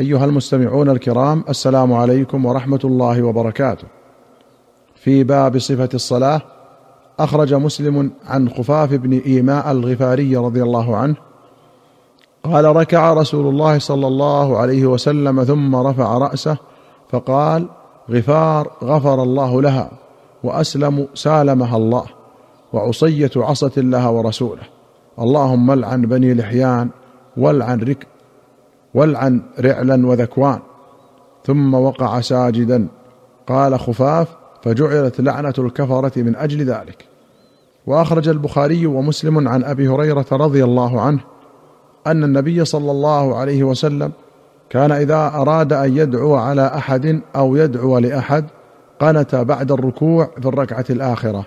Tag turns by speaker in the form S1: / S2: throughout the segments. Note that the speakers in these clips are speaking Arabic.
S1: أيها المستمعون الكرام السلام عليكم ورحمة الله وبركاته. في باب صفة الصلاة أخرج مسلم عن خفاف بن إيماء الغفاري رضي الله عنه قال ركع رسول الله صلى الله عليه وسلم ثم رفع رأسه فقال غفار غفر الله لها وأسلم سالمها الله وعصيه عصت الله ورسوله. اللهم العن بني لحيان والعن رك والعن رعلا وذكوان ثم وقع ساجدا. قال خفاف فجعلت لعنة الكفرة من أجل ذلك. وأخرج البخاري ومسلم عن أبي هريرة رضي الله عنه أن النبي صلى الله عليه وسلم كان إذا أراد أن يدعو على أحد أو يدعو لأحد قنت بعد الركوع في الركعة الآخرة.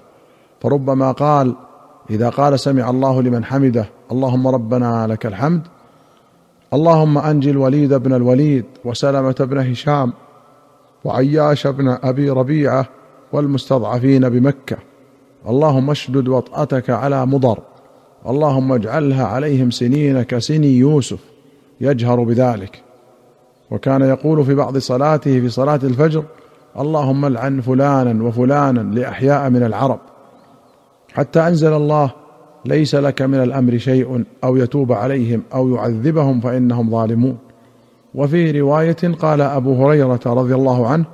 S1: فربما قال إذا قال سمع الله لمن حمده اللهم ربنا لك الحمد اللهم انج الوليد بن الوليد وسلمة بن هشام وعياش بن أبي ربيعة والمستضعفين بمكة. اللهم اشدد وطأتك على مضر. اللهم اجعلها عليهم سنين كسني يوسف يجهر بذلك. وكان يقول في بعض صلاته في صلاة الفجر اللهم العن فلانا وفلانا لأحياء من العرب. حتى أنزل الله ليس لك من الأمر شيء أو يتوب عليهم أو يعذبهم فإنهم ظالمون. وفي رواية قال أبو هريرة رضي الله عنه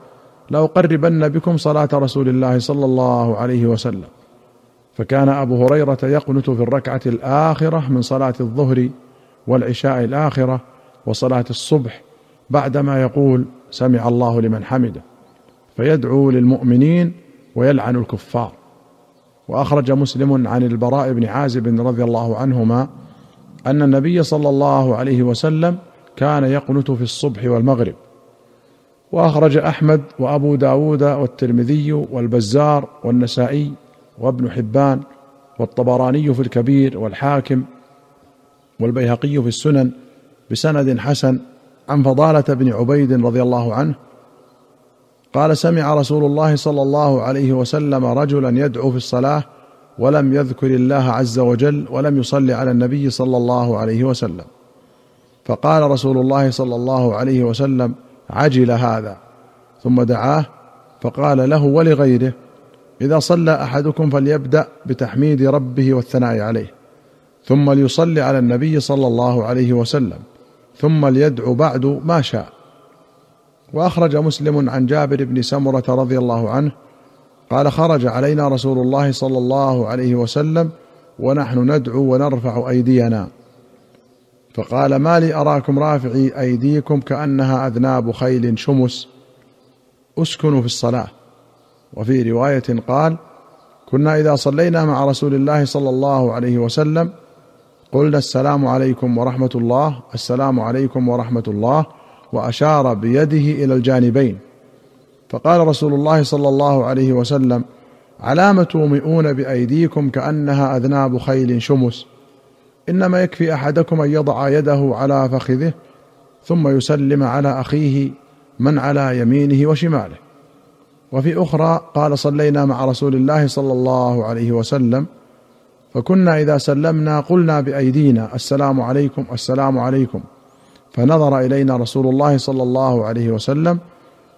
S1: لاقربن بكم صلاة رسول الله صلى الله عليه وسلم فكان أبو هريرة يقنت في الركعة الآخرة من صلاة الظهر والعشاء الآخرة وصلاة الصبح بعدما يقول سمع الله لمن حمده فيدعو للمؤمنين ويلعن الكفار. وأخرج مسلم عن البراء بن عازب رضي الله عنهما أن النبي صلى الله عليه وسلم كان يقنت في الصبح والمغرب. وأخرج أحمد وأبو داود والترمذي والبزار والنسائي وابن حبان والطبراني في الكبير والحاكم والبيهقي في السنن بسند حسن عن فضالة بن عبيد رضي الله عنه قال سمع رسول الله صلى الله عليه وسلم رجلا يدعو في الصلاة ولم يذكر الله عز وجل ولم يصلي على النبي صلى الله عليه وسلم. فقال رسول الله صلى الله عليه وسلم عجل هذا. ثم دعاه فقال له ولغيره إذا صلى أحدكم فليبدأ بتحميد ربه والثناء عليه. ثم ليصلي على النبي صلى الله عليه وسلم. ثم ليدعو بعد ما شاء. وأخرج مسلم عن جابر بن سمرة رضي الله عنه قال خرج علينا رسول الله صلى الله عليه وسلم ونحن ندعو ونرفع أيدينا. فقال ما لي أراكم رافعي أيديكم كأنها أذناب خيل شمس. أسكنوا في الصلاة. وفي رواية قال كنا إذا صلينا مع رسول الله صلى الله عليه وسلم قلنا السلام عليكم ورحمة الله السلام عليكم ورحمة الله وأشار بيده إلى الجانبين. فقال رسول الله صلى الله عليه وسلم علام تومئون بأيديكم كأنها أذناب خيل شمس. إنما يكفي أحدكم أن يضع يده على فخذه ثم يسلم على أخيه من على يمينه وشماله. وفي أخرى قال صلينا مع رسول الله صلى الله عليه وسلم فكنا إذا سلمنا قلنا بأيدينا السلام عليكم السلام عليكم. فنظر إلينا رسول الله صلى الله عليه وسلم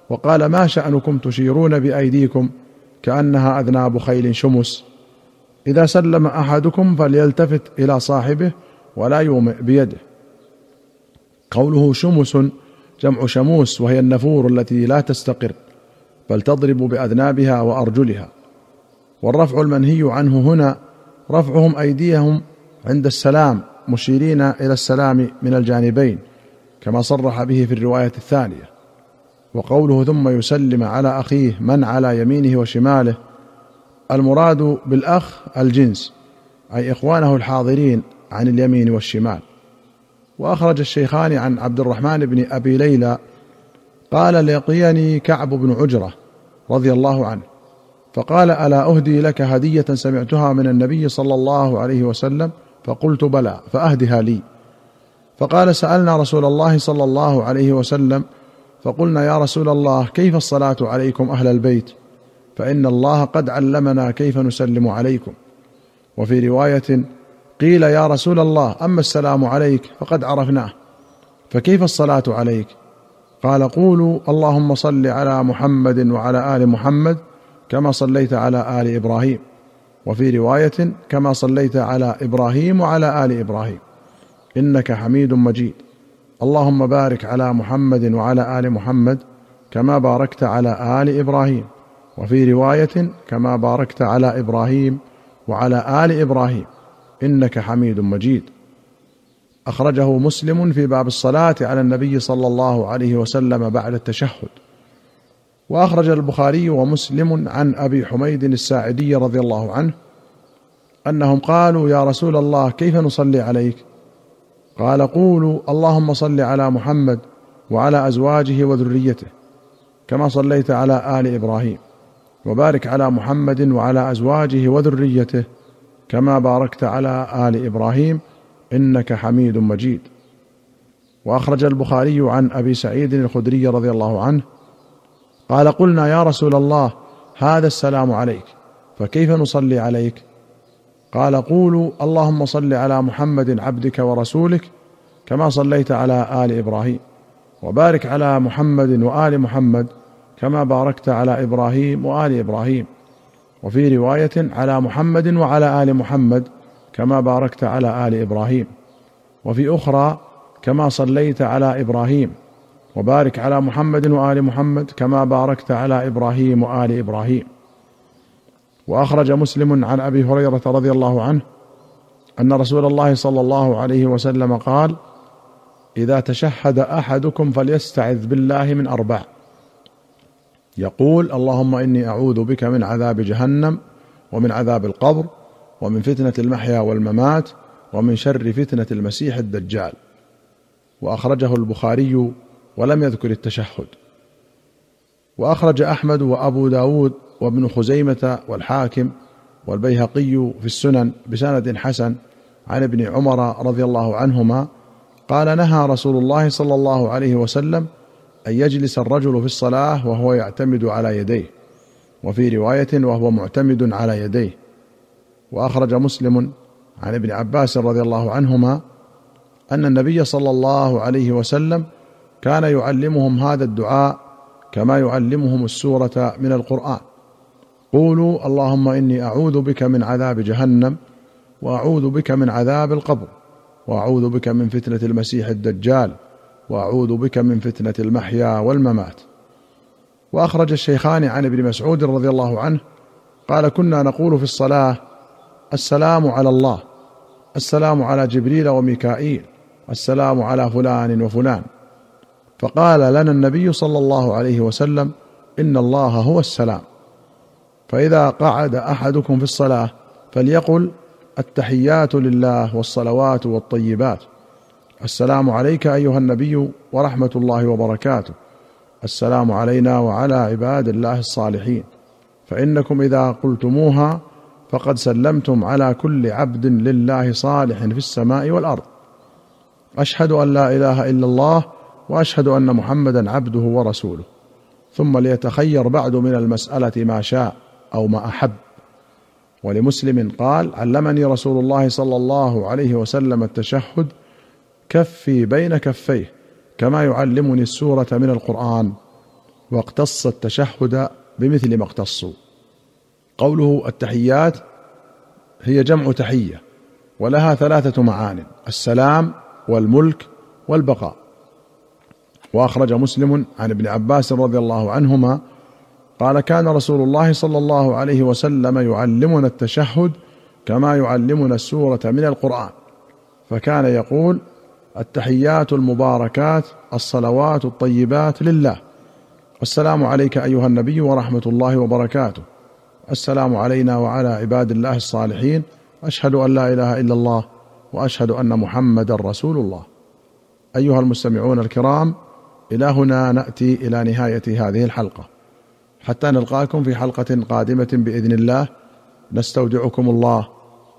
S1: وقال ما شأنكم تشيرون بأيديكم كأنها أذناب خيل شمس. إذا سلم أحدكم فليلتفت إلى صاحبه ولا يومئ بيده. قوله شمس جمع شموس وهي النفور التي لا تستقر بل تضرب بأذنابها وأرجلها. والرفع المنهي عنه هنا رفعهم أيديهم عند السلام مشيرين إلى السلام من الجانبين. كما صرح به في الرواية الثانية. وقوله ثم يسلم على أخيه من على يمينه وشماله المراد بالأخ الجنس أي إخوانه الحاضرين عن اليمين والشمال. وأخرج الشيخان عن عبد الرحمن بن أبي ليلى قال لقيني كعب بن عجرة رضي الله عنه. فقال ألا أهدي لك هدية سمعتها من النبي صلى الله عليه وسلم؟ فقلت بلى فأهدها لي. فقال سألنا رسول الله صلى الله عليه وسلم فقلنا يا رسول الله كيف الصلاة عليكم أهل البيت؟ فإن الله قد علمنا كيف نسلم عليكم. وفي رواية قيل يا رسول الله أما السلام عليك فقد عرفناه. فكيف الصلاة عليك؟ قال قولوا اللهم صل على محمد وعلى آل محمد كما صليت على آل إبراهيم. وفي رواية كما صليت على إبراهيم وعلى آل إبراهيم. إنك حميد مجيد. اللهم بارك على محمد وعلى آل محمد كما باركت على آل إبراهيم. وفي رواية كما باركت على إبراهيم وعلى آل إبراهيم. إنك حميد مجيد. أخرجه مسلم في باب الصلاة على النبي صلى الله عليه وسلم بعد التشهد. وأخرج البخاري ومسلم عن أبي حميد الساعدي رضي الله عنه أنهم قالوا يا رسول الله كيف نصلي عليك؟ قال قولوا اللهم صل على محمد وعلى أزواجه وذريته كما صليت على آل إبراهيم وبارك على محمد وعلى أزواجه وذريته كما باركت على آل إبراهيم إنك حميد مجيد. وأخرج البخاري عن أبي سعيد الخدري رضي الله عنه قال قلنا يا رسول الله هذا السلام عليك فكيف نصلي عليك؟ قال قولوا اللهم صل على محمد عبدك ورسولك كما صليت على آل إبراهيم وبارك على محمد وآل محمد كما باركت على إبراهيم وآل إبراهيم وفي رواية على محمد وعلى آل محمد كما باركت على آل إبراهيم وفي أخرى كما صليت على إبراهيم وبارك على محمد وآل محمد كما باركت على إبراهيم وآل إبراهيم وأخرج مسلم عن أبي هريرة رضي الله عنه أن رسول الله صلى الله عليه وسلم قال إذا تشهد أحدكم فليستعذ بالله من أربع. يقول اللهم إني أعوذ بك من عذاب جهنم ومن عذاب القبر ومن فتنة المحيا والممات ومن شر فتنة المسيح الدجال. وأخرجه البخاري ولم يذكر التشهد. وأخرج أحمد وأبو داود وابن خزيمة والحاكم والبيهقي في السنن بسند حسن عن ابن عمر رضي الله عنهما قال نهى رسول الله صلى الله عليه وسلم أن يجلس الرجل في الصلاة وهو يعتمد على يديه وفي رواية وهو معتمد على يديه. وأخرج مسلم عن ابن عباس رضي الله عنهما أن النبي صلى الله عليه وسلم كان يعلمهم هذا الدعاء كما يعلمهم السورة من القرآن. قولوا اللهم إني أعوذ بك من عذاب جهنم وأعوذ بك من عذاب القبر وأعوذ بك من فتنة المسيح الدجال وأعوذ بك من فتنة المحيا والممات. وأخرج الشيخان عن ابن مسعود رضي الله عنه قال كنا نقول في الصلاة السلام على الله السلام على جبريل وميكائيل السلام على فلان وفلان. فقال لنا النبي صلى الله عليه وسلم إن الله هو السلام. فإذا قعد أحدكم في الصلاة فليقل التحيات لله والصلوات والطيبات. السلام عليك أيها النبي ورحمة الله وبركاته. السلام علينا وعلى عباد الله الصالحين. فإنكم إذا قلتموها فقد سلمتم على كل عبد لله صالح في السماء والأرض. أشهد أن لا إله إلا الله وأشهد أن محمدا عبده ورسوله. ثم ليتخير بعد من المسألة ما شاء. أو ما أحب. ولمسلم قال علمني رسول الله صلى الله عليه وسلم التشهد كفي بين كفيه كما يعلمني السورة من القرآن واقتص التشهد بمثل ما اقتصوا. قوله التحيات هي جمع تحية ولها ثلاثة معان السلام والملك والبقاء. وأخرج مسلم عن ابن عباس رضي الله عنهما قال كان رسول الله صلى الله عليه وسلم يعلمنا التشهد كما يعلمنا السورة من القرآن. فكان يقول التحيات المباركات الصلوات الطيبات لله. السلام عليك أيها النبي ورحمة الله وبركاته. السلام علينا وعلى عباد الله الصالحين. أشهد أن لا إله إلا الله وأشهد أن محمدا رسول الله. أيها المستمعون الكرام إلى هنا نأتي إلى نهاية هذه الحلقة. حتى نلقاكم في حلقة قادمة بإذن الله. نستودعكم الله.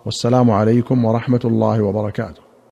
S1: والسلام عليكم ورحمة الله وبركاته.